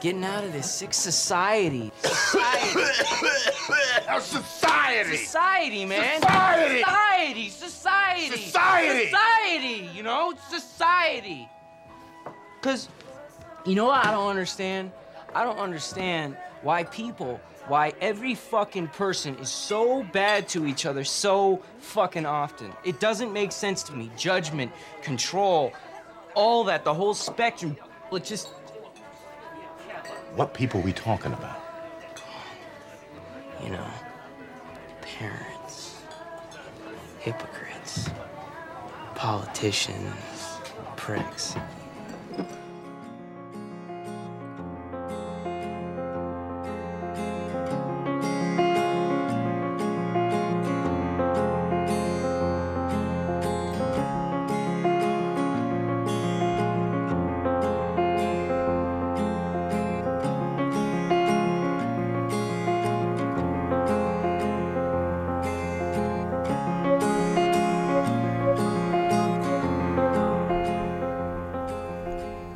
getting out of this sick society. Society. Society! Society, man. Society! Society. Society. Society! Society. You know, society. Cause, you know what I don't understand? I don't understand why people, why every fucking person is so bad to each other so fucking often. It doesn't make sense to me. Judgment, control, all that, the whole spectrum. It just What people we talking about? you know, parents, hypocrites, politicians, pricks.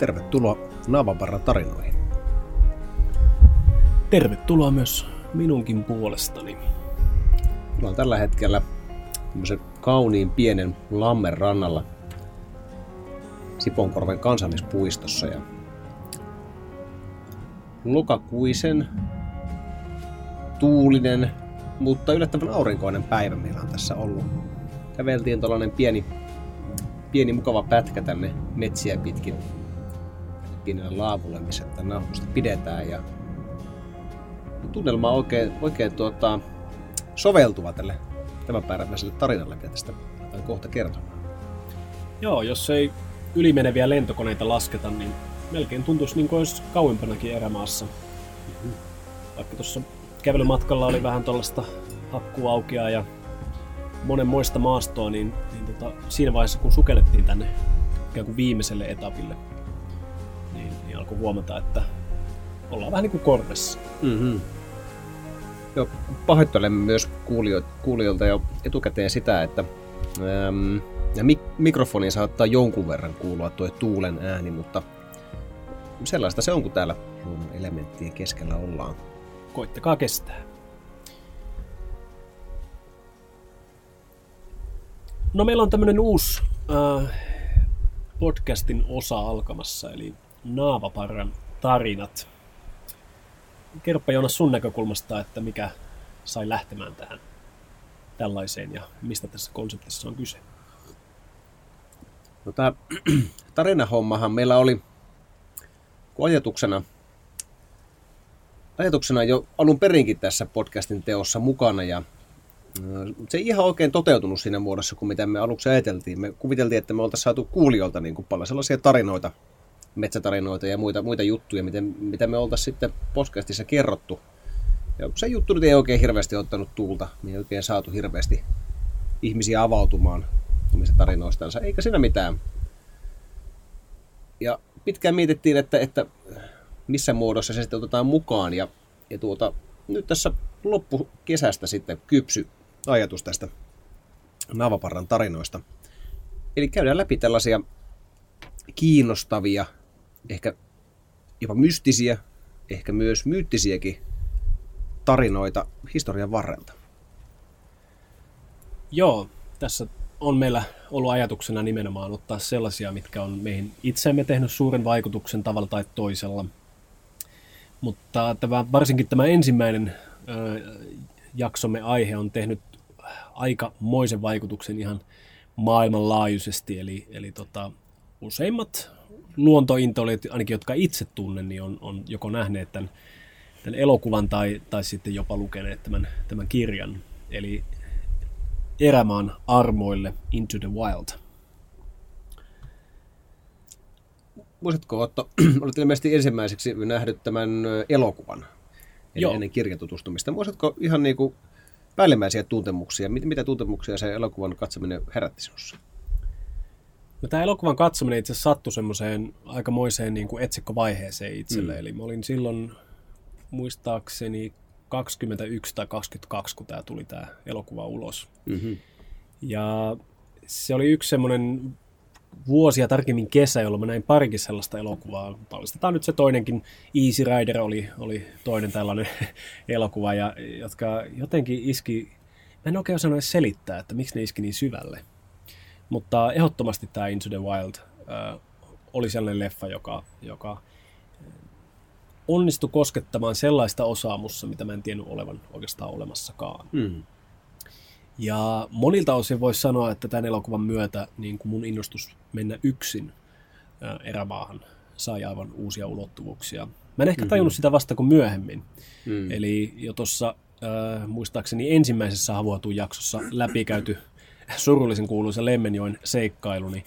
Tervetuloa Naavaparran tarinoihin. Tervetuloa myös minunkin puolestani. Mulla on tällä hetkellä tämmöisen kauniin pienen lammen rannalla Siponkorven kansallispuistossa ja lokakuisen tuulinen, mutta yllättävän aurinkoinen päivä meillä on tässä ollut. Käveltiin tuollainen pieni, pieni mukava pätkä tänne metsiä pitkin pienelle laavulle, missä tätä nauhoitusta pidetään ja tunnelma on oikein, oikein tuota, soveltuva tälle tämänpäiväiselle tarinalle, mitä tästä aletaan kohta kertomaan. Joo, jos ei ylimeneviä lentokoneita lasketa, niin melkein tuntuisi niin kuin olisi kauempanakin erämaassa. Vaikka tuossa kävelymatkalla oli vähän tuollaista hakkuaukeaa ja monen moista maastoa, niin, niin tota, siinä vaiheessa kun sukellettiin tänne ikään kuin viimeiselle etapille, niin, niin alkoi huomata, että ollaan vähän niin kuin korvessa. Mm-hmm. Joo, pahoittelemme myös kuulio- kuulijoilta jo etukäteen sitä, että äm, ja mik- mikrofoniin saattaa jonkun verran kuulua tuo tuulen ääni, mutta sellaista se on, kun täällä luonnon elementtien keskellä ollaan. Koittakaa kestää. No meillä on tämmönen uusi äh, podcastin osa alkamassa, eli Naavaparran tarinat. Kerropa Joonas sun näkökulmasta, että mikä sai lähtemään tähän tällaiseen ja mistä tässä konseptissa on kyse. No tämä tarinahommahan meillä oli ajatuksena, ajatuksena jo alun perinkin tässä podcastin teossa mukana ja ö, se ei ihan oikein toteutunut siinä muodossa, kuin mitä me aluksi ajateltiin. Me kuviteltiin, että me oltaisiin saatu kuulijoilta niin kuin paljon sellaisia tarinoita, metsätarinoita ja muita, muita juttuja, miten, mitä me oltaisiin sitten podcastissa kerrottu. Ja se juttu nyt ei oikein hirveästi ottanut tuulta, me ei oikein saatu hirveästi ihmisiä avautumaan omista tarinoistansa, eikä siinä mitään. Ja pitkään mietittiin, että, että missä muodossa se sitten otetaan mukaan. Ja, ja tuota, nyt tässä loppukesästä sitten kypsy ajatus tästä Navaparran tarinoista. Eli käydään läpi tällaisia kiinnostavia, ehkä jopa mystisiä, ehkä myös myyttisiäkin tarinoita historian varrelta. Joo, tässä on meillä ollut ajatuksena nimenomaan ottaa sellaisia, mitkä on meihin itseemme tehnyt suuren vaikutuksen tavalla tai toisella. Mutta tämä, varsinkin tämä ensimmäinen ö, jaksomme aihe on tehnyt aika moisen vaikutuksen ihan maailmanlaajuisesti. Eli, eli tota, useimmat luontointoilijat, ainakin jotka itse tunnen, niin on, on joko nähneet tämän, tämän elokuvan tai, tai sitten jopa lukeneet tämän, tämän kirjan. Eli erämaan armoille Into the Wild. Muistatko, Otto, olet ilmeisesti ensimmäiseksi nähnyt tämän elokuvan Joo. ennen kirjatutustumista. Muistatko ihan niin kuin päällimmäisiä tuntemuksia? Mit- Mitä tuntemuksia se elokuvan katsominen herätti sinussa? No, tämä elokuvan katsominen itse asiassa sattui semmoiseen aikamoiseen niin kuin etsikkovaiheeseen itselle. Mm. Eli mä olin silloin muistaakseni 21 tai 22, kun tämä tuli tämä elokuva ulos. Mm-hmm. Ja se oli yksi semmoinen vuosia, tarkemmin kesä, jolloin mä näin parikin sellaista elokuvaa. Paljastetaan nyt se toinenkin, Easy Rider oli, oli toinen tällainen elokuva, ja, jotka jotenkin iski, mä en oikein osannut selittää, että miksi ne iski niin syvälle. Mutta ehdottomasti tämä Into the Wild äh, oli sellainen leffa, joka, joka onnistui koskettamaan sellaista osaamussa, mitä mä en tiennyt olevan oikeastaan olemassakaan. Mm. Ja monilta osin voisi sanoa, että tämän elokuvan myötä niin kuin mun innostus mennä yksin ää, erämaahan sai aivan uusia ulottuvuuksia. Mä en ehkä tajunnut sitä vasta kuin myöhemmin. Mm. Eli jo tuossa äh, muistaakseni ensimmäisessä havuatun jaksossa läpikäyty surullisen kuuluisa Lemmenjoen seikkailu, niin,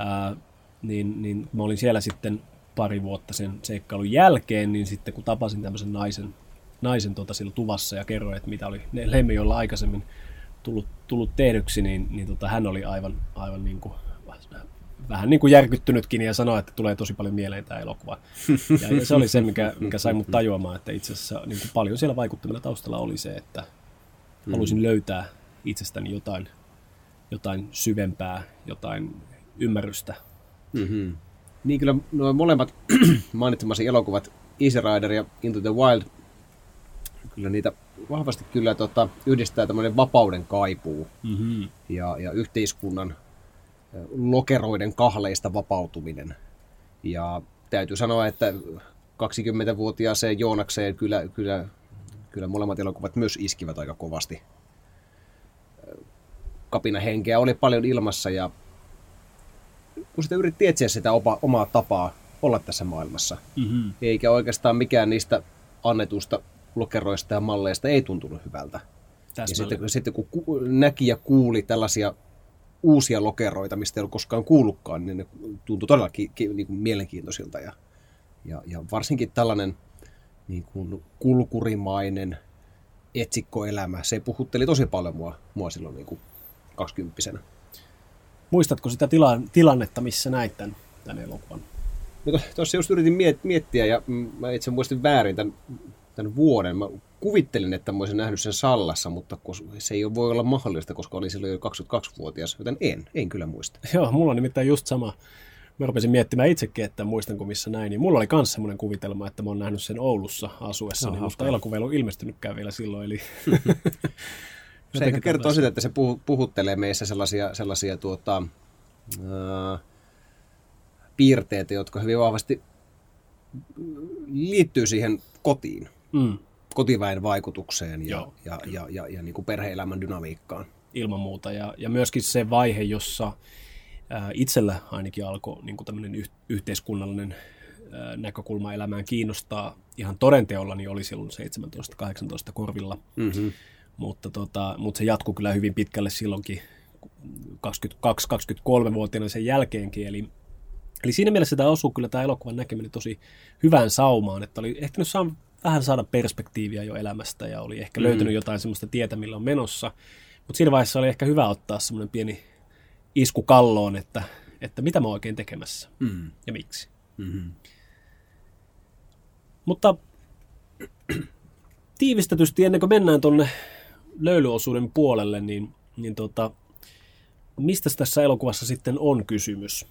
äh, niin, niin mä olin siellä sitten pari vuotta sen seikkailun jälkeen, niin sitten kun tapasin tämmöisen naisen, naisen tota sillä tuvassa ja kerroin, että mitä oli Lemmenjoella aikaisemmin tullut, tullut tehdyksi, niin, niin tota, hän oli aivan, aivan niin kuin, vähän niin kuin järkyttynytkin ja sanoi, että tulee tosi paljon mieleen tämä elokuva. Ja se oli se, mikä, mikä sai mut tajuamaan, että itse asiassa niin kuin paljon siellä vaikuttamilla taustalla oli se, että halusin löytää itsestäni jotain, jotain syvempää, jotain ymmärrystä. Mm-hmm. Niin kyllä nuo molemmat mainitsemasi elokuvat, Easy Rider ja Into the Wild, kyllä niitä vahvasti kyllä tota, yhdistää tämmöinen vapauden kaipuu Mm-hmm. ja, ja yhteiskunnan lokeroiden kahleista vapautuminen. Ja täytyy sanoa, että 20-vuotiaaseen Joonakseen kyllä, kyllä, kyllä molemmat elokuvat myös iskivät aika kovasti. Kapinahenkeä oli paljon ilmassa ja kun sitä yritti etsiä sitä opa, omaa tapaa olla tässä maailmassa, Mm-hmm. eikä oikeastaan mikään niistä annetuista lokeroista ja malleista ei tuntunut hyvältä. Ja sitten, kun- sitten kun ku- näki ja kuuli tällaisia uusia lokeroita, mistä ei ollut koskaan kuullutkaan, niin ne tuntui todella ki- ki- niin kuin mielenkiintoisilta. Ja, ja, ja varsinkin tällainen niin kuin kulkurimainen etsikkoelämä, se puhutteli tosi paljon mua, mua silloin niin kuin kaksikymppisenä. Muistatko sitä tila- tilannetta, missä näit tämän, tämän elokuvan? No tuossa just yritin miet- miettiä ja mm, mä itse muistin väärin tämän, tämän vuoden. Mä kuvittelin, että mä olisin nähnyt sen Sallassa, mutta se ei voi olla mahdollista, koska olin silloin jo 22-vuotias, joten en, en kyllä muista. Joo, mulla on nimittäin just sama. Mä rupesin miettimään itsekin, että muistanko missä näin. Niin mulla oli myös semmoinen kuvitelma, että mä oon nähnyt sen Oulussa asuessa, Joo, niin, mutta elokuva ei ollut ilmestynytkään vielä silloin. Eli Se ehkä kertoo sitä, että se puhu- puhuttelee meissä sellaisia, sellaisia tuota, ää, piirteitä, jotka hyvin vahvasti liittyy siihen kotiin, mm, kotiväen vaikutukseen ja, Joo, ja, ja, ja, ja niin kuin perhe-elämän dynamiikkaan. ilman muuta. Ja, ja myöskin se vaihe, jossa ää, itsellä ainakin alkoi niin kuin tämmöinen yh- yhteiskunnallinen ää, näkökulma elämään kiinnostaa ihan todenteolla, niin oli silloin 17-18 korvilla. Mm-hmm. Mutta, tota, mutta se jatkuu kyllä hyvin pitkälle silloinkin 22-23-vuotiaana sen jälkeenkin. Eli, eli siinä mielessä tämä osuu kyllä tämä elokuvan näkeminen tosi hyvään saumaan, että oli ehtinyt saa, vähän saada perspektiiviä jo elämästä ja oli ehkä löytänyt jotain semmoista tietä, millä on menossa. Mutta siinä vaiheessa oli ehkä hyvä ottaa semmoinen pieni isku kalloon, että, että mitä mä oikein tekemässä Mm. ja miksi. Mm-hmm. Mutta tiivistetysti ennen kuin mennään tuonne löylyosuuden puolelle, niin, niin tota, mistä tässä elokuvassa sitten on kysymys?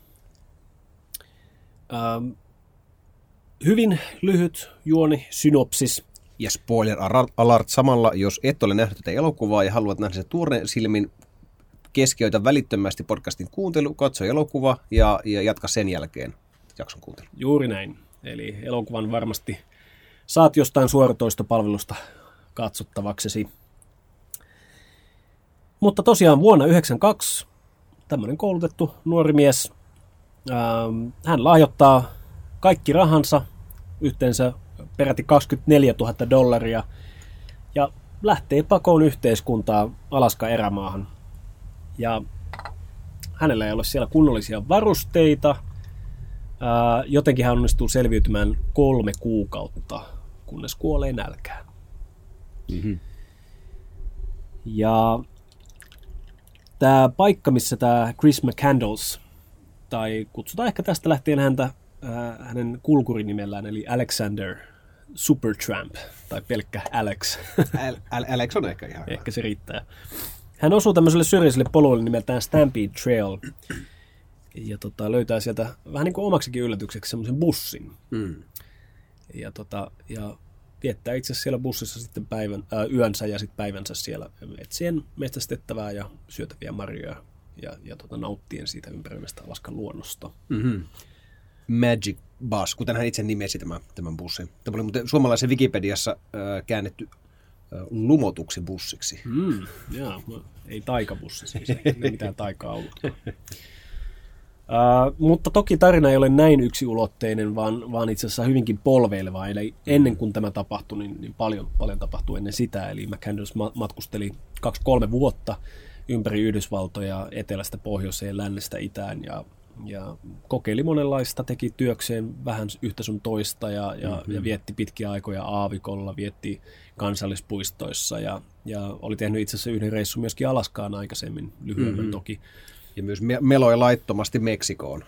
Ähm, hyvin lyhyt juoni, synopsis. Ja spoiler alert samalla, jos et ole nähnyt tätä elokuvaa ja haluat nähdä se tuoreen silmin, keskeytä välittömästi podcastin kuuntelu, katso elokuva ja, ja jatka sen jälkeen jakson kuuntelu. Juuri näin. Eli elokuvan varmasti saat jostain suoratoistopalvelusta katsottavaksesi. Mutta tosiaan vuonna 1992 tämmöinen koulutettu nuori mies, ähm, hän lahjoittaa kaikki rahansa, yhteensä peräti 24 000 dollaria, ja lähtee pakoon yhteiskuntaa Alaska erämaahan. Ja hänellä ei ole siellä kunnollisia varusteita, Ää, jotenkin hän onnistuu selviytymään kolme kuukautta, kunnes kuolee nälkään. Mm-hmm. Ja tämä paikka, missä tämä Chris McCandles, tai kutsutaan ehkä tästä lähtien häntä ää, hänen kulkurinimellään, eli Alexander Supertramp, tai pelkkä Alex, Al- Al- Alex on ehkä ihan ehkä se riittää. Hän osuu tämmöiselle syrjäiselle polulle nimeltään Stampede Trail. ja tota, löytää sieltä vähän niin kuin omaksikin yllätykseksi semmoisen bussin. Mm. Ja, tota, ja viettää itse siellä bussissa sitten päivän, ää, yönsä ja sitten päivänsä siellä etsien metsästettävää ja syötäviä marjoja ja, ja tota, nauttien siitä ympäröimästä Alaskan luonnosta. Mm-hmm. Magic Bus, kuten hän itse nimesi tämän, tämän bussin. Tämä oli muuten suomalaisen Wikipediassa äh, käännetty äh, lumotuksi bussiksi. Mm, jaa, no, ei taikabussi siis, ei mitään taikaa ollut. Uh, mutta toki tarina ei ole näin yksiulotteinen, vaan, vaan itse asiassa hyvinkin polveileva. Eli ennen kuin tämä tapahtui, niin, niin paljon, paljon tapahtui ennen sitä. Eli McCandless matkusteli kaksi-kolme vuotta ympäri Yhdysvaltoja etelästä pohjoiseen, lännestä itään ja, ja kokeili monenlaista, teki työkseen vähän yhtä sun toista ja, ja, mm-hmm. ja vietti pitkiä aikoja aavikolla, vietti kansallispuistoissa ja, ja oli tehnyt itse asiassa yhden reissun myöskin Alaskaan aikaisemmin, lyhyemmän mm-hmm. toki. Ja myös me- meloi laittomasti Meksikoon.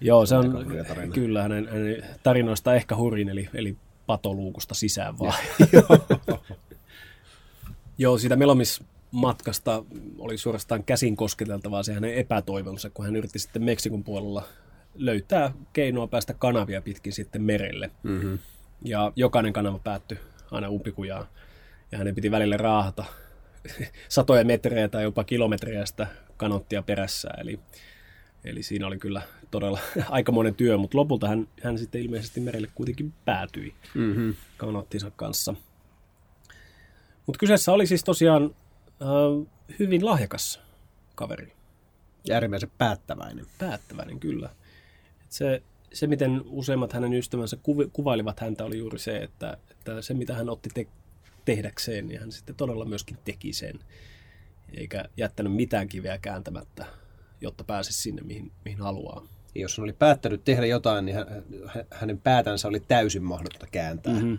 Joo, se on kyllä hänen, hänen tarinoista ehkä hurin, eli, eli patoluukusta sisään vaan. Joo, siitä melomismatkasta oli suorastaan käsin kosketeltavaa se hänen epätoivonsa, kun hän yritti sitten Meksikon puolella löytää keinoa päästä kanavia pitkin sitten merelle. Mm-hmm. Ja jokainen kanava päättyi aina umpikujaan. Ja hänen piti välillä raahata satoja metrejä tai jopa kilometrejä sitä kanottia perässä. Eli, eli siinä oli kyllä todella aikamoinen työ, mutta lopulta hän, hän sitten ilmeisesti merelle kuitenkin päätyi mm-hmm. kanottinsa kanssa. Mutta kyseessä oli siis tosiaan äh, hyvin lahjakas kaveri. Ja äärimmäisen päättäväinen. Päättäväinen, kyllä. Et se, se, miten useimmat hänen ystävänsä kuvailivat häntä, oli juuri se, että, että se, mitä hän otti te- tehdäkseen, niin hän sitten todella myöskin teki sen. Eikä jättänyt mitään kiveä kääntämättä, jotta pääsisi sinne, mihin, mihin haluaa. Ja jos hän oli päättänyt tehdä jotain, niin hän, hänen päätänsä oli täysin mahdotonta kääntää. Mm-hmm.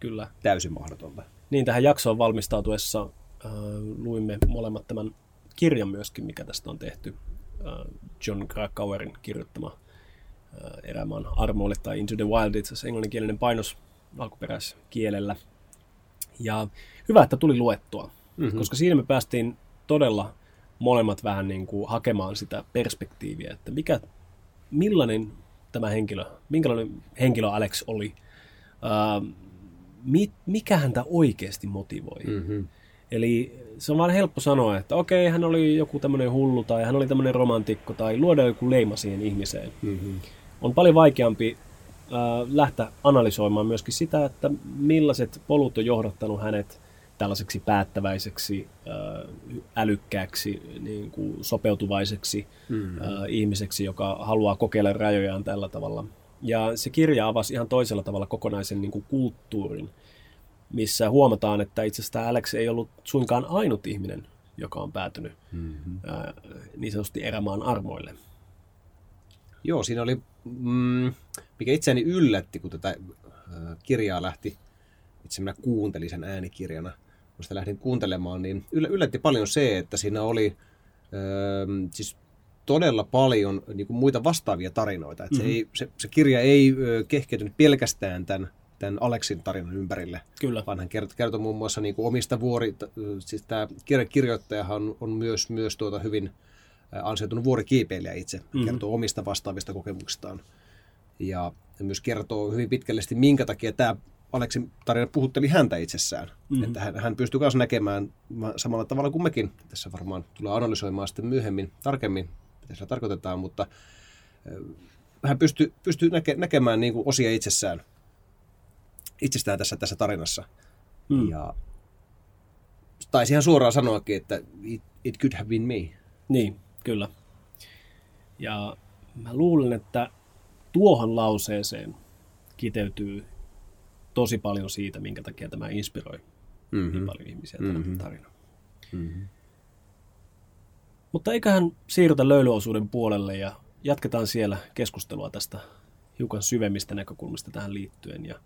Kyllä. Täysin mahdotonta. Niin, tähän jaksoon valmistautuessa äh, luimme molemmat tämän kirjan myöskin, mikä tästä on tehty. Äh, John Krakauerin kirjoittama äh, erämaan armoille tai Into the Wild, itse asiassa englanninkielinen painos alkuperäiskielellä – ja hyvä, että tuli luettua, mm-hmm. koska siinä me päästiin todella molemmat vähän niin kuin hakemaan sitä perspektiiviä, että mikä, millainen tämä henkilö, minkälainen henkilö Alex oli, ää, mi, mikä häntä oikeasti motivoi. Mm-hmm. Eli se on vaan helppo sanoa, että okei, hän oli joku tämmöinen hullu tai hän oli tämmöinen romantikko tai luoda joku leima siihen ihmiseen. Mm-hmm. On paljon vaikeampi lähteä analysoimaan myöskin sitä, että millaiset polut on johdattanut hänet tällaiseksi päättäväiseksi, älykkääksi, niin kuin sopeutuvaiseksi mm-hmm. ihmiseksi, joka haluaa kokeilla rajojaan tällä tavalla. Ja se kirja avasi ihan toisella tavalla kokonaisen niin kuin kulttuurin, missä huomataan, että itse asiassa Alex ei ollut suinkaan ainut ihminen, joka on päätynyt mm-hmm. niin sanotusti erämaan armoille. Joo, siinä oli, mm, mikä itseäni yllätti, kun tätä kirjaa lähti, itse minä kuuntelin sen äänikirjana, kun sitä lähdin kuuntelemaan, niin yllätti paljon se, että siinä oli siis todella paljon niin kuin muita vastaavia tarinoita. Että mm-hmm. se, ei, se, se kirja ei kehkeytynyt pelkästään tämän, tämän Aleksin tarinan ympärille, Kyllä. vaan hän kertoi, kertoi muun muassa niin kuin omista vuori, siis tämä kirjoittajahan on, on myös, myös tuota hyvin ansioitunut vuorikiipeilijä itse, mm-hmm. kertoo omista vastaavista kokemuksistaan. Ja myös kertoo hyvin pitkällisesti, minkä takia tämä Aleksin tarina puhutteli häntä itsessään. Mm-hmm. Että hän, hän pystyy myös näkemään samalla tavalla kuin mekin. Tässä varmaan tulee analysoimaan sitten myöhemmin tarkemmin, mitä se tarkoitetaan, mutta hän pystyy, pystyy näke, näkemään niin kuin osia itsessään, itsestään tässä, tässä tarinassa. Mm. Ja taisi ihan suoraan sanoakin, että it, it could have been me. Niin, Kyllä. Ja mä luulen, että tuohon lauseeseen kiteytyy tosi paljon siitä, minkä takia tämä inspiroi mm-hmm. niin paljon ihmisiä tänä mm-hmm. tarina. Mm-hmm. Mutta eiköhän siirrytä löylyosuuden puolelle ja jatketaan siellä keskustelua tästä hiukan syvemmistä näkökulmista tähän liittyen. Ja,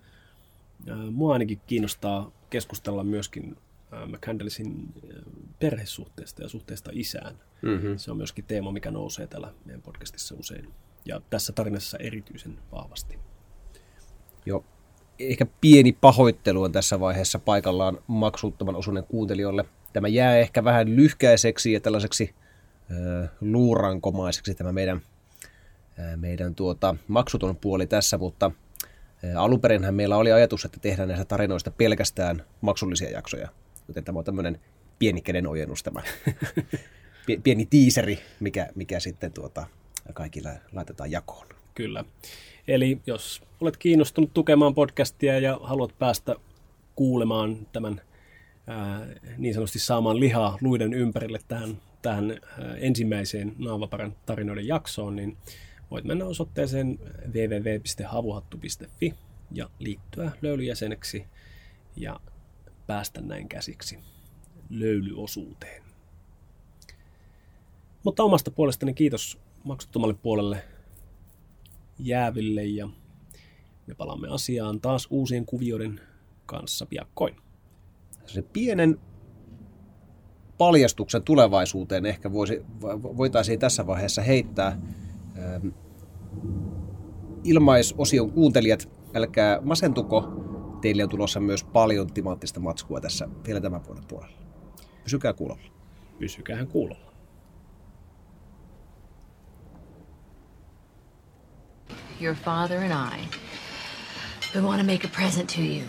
ja mua ainakin kiinnostaa keskustella myöskin McCandlessin perhesuhteesta ja suhteesta isään. Mm-hmm. Se on myöskin teema, mikä nousee täällä meidän podcastissa usein. Ja tässä tarinassa erityisen vahvasti. Joo. Ehkä pieni pahoittelu on tässä vaiheessa paikallaan maksuttoman osuuden kuuntelijoille. Tämä jää ehkä vähän lyhkäiseksi ja tällaiseksi äh, luurankomaiseksi tämä meidän ää, meidän tuota, maksuton puoli tässä, mutta ää, alun perinhän meillä oli ajatus, että tehdään näistä tarinoista pelkästään maksullisia jaksoja. Joten tämä on tämmöinen pieni kädenojennus tämä Pie- pieni tiiseri, mikä, mikä sitten tuota, kaikille laitetaan jakoon. Kyllä. Eli jos olet kiinnostunut tukemaan podcastia ja haluat päästä kuulemaan tämän ää, niin sanotusti saamaan lihaa luiden ympärille tähän, tähän ensimmäiseen Naavaparan tarinoiden jaksoon, niin voit mennä osoitteeseen www.havuhattu.fi ja liittyä löylyjäseneksi ja päästä näin käsiksi löylyosuuteen. Mutta omasta puolestani kiitos maksuttomalle puolelle jääville ja me palaamme asiaan taas uusien kuvioiden kanssa piakkoin. Se pienen paljastuksen tulevaisuuteen ehkä voisi, voitaisiin tässä vaiheessa heittää. Ilmaisosion kuuntelijat, älkää masentuko. Teille on tulossa myös paljon timaattista matskua tässä vielä tämän vuoden puolella. Pysykää kuulolla. Pysykäähän kuulolla. Your father and I, we want to make a present to you.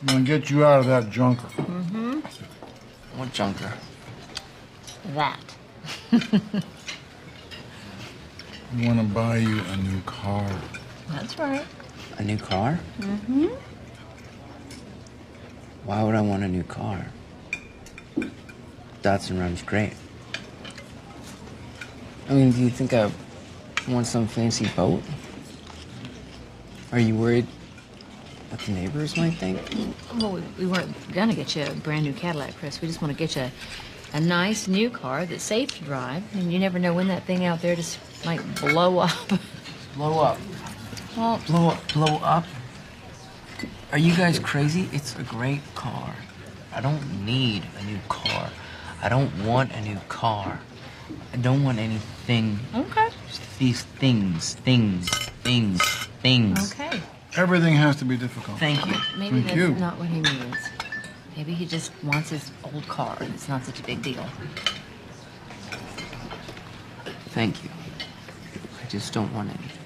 I'm gonna get you out of that junker. What junker? That. We wanna buy you a new car. That's right. A new car? Mm-hmm. Why would I want a new car? Datsun runs great. I mean, do you think I want some fancy boat? Are you worried what the neighbors might think? Well, we, we weren't gonna get you a brand new Cadillac, Chris. We just want to get you a nice new car that's safe to drive, and you never know when that thing out there just might blow up. Blow up. Well, Blow up. Blow up. Are you guys crazy? It's a great car. I don't need a new car. I don't want a new car. I don't want anything. okay, Just these things, things, things, things. okay. Everything has to be difficult. Thank you. Maybe Thank that's you. not what he means. Maybe he just wants his old car, and it's not such a big deal. Thank you. I just don't want anything.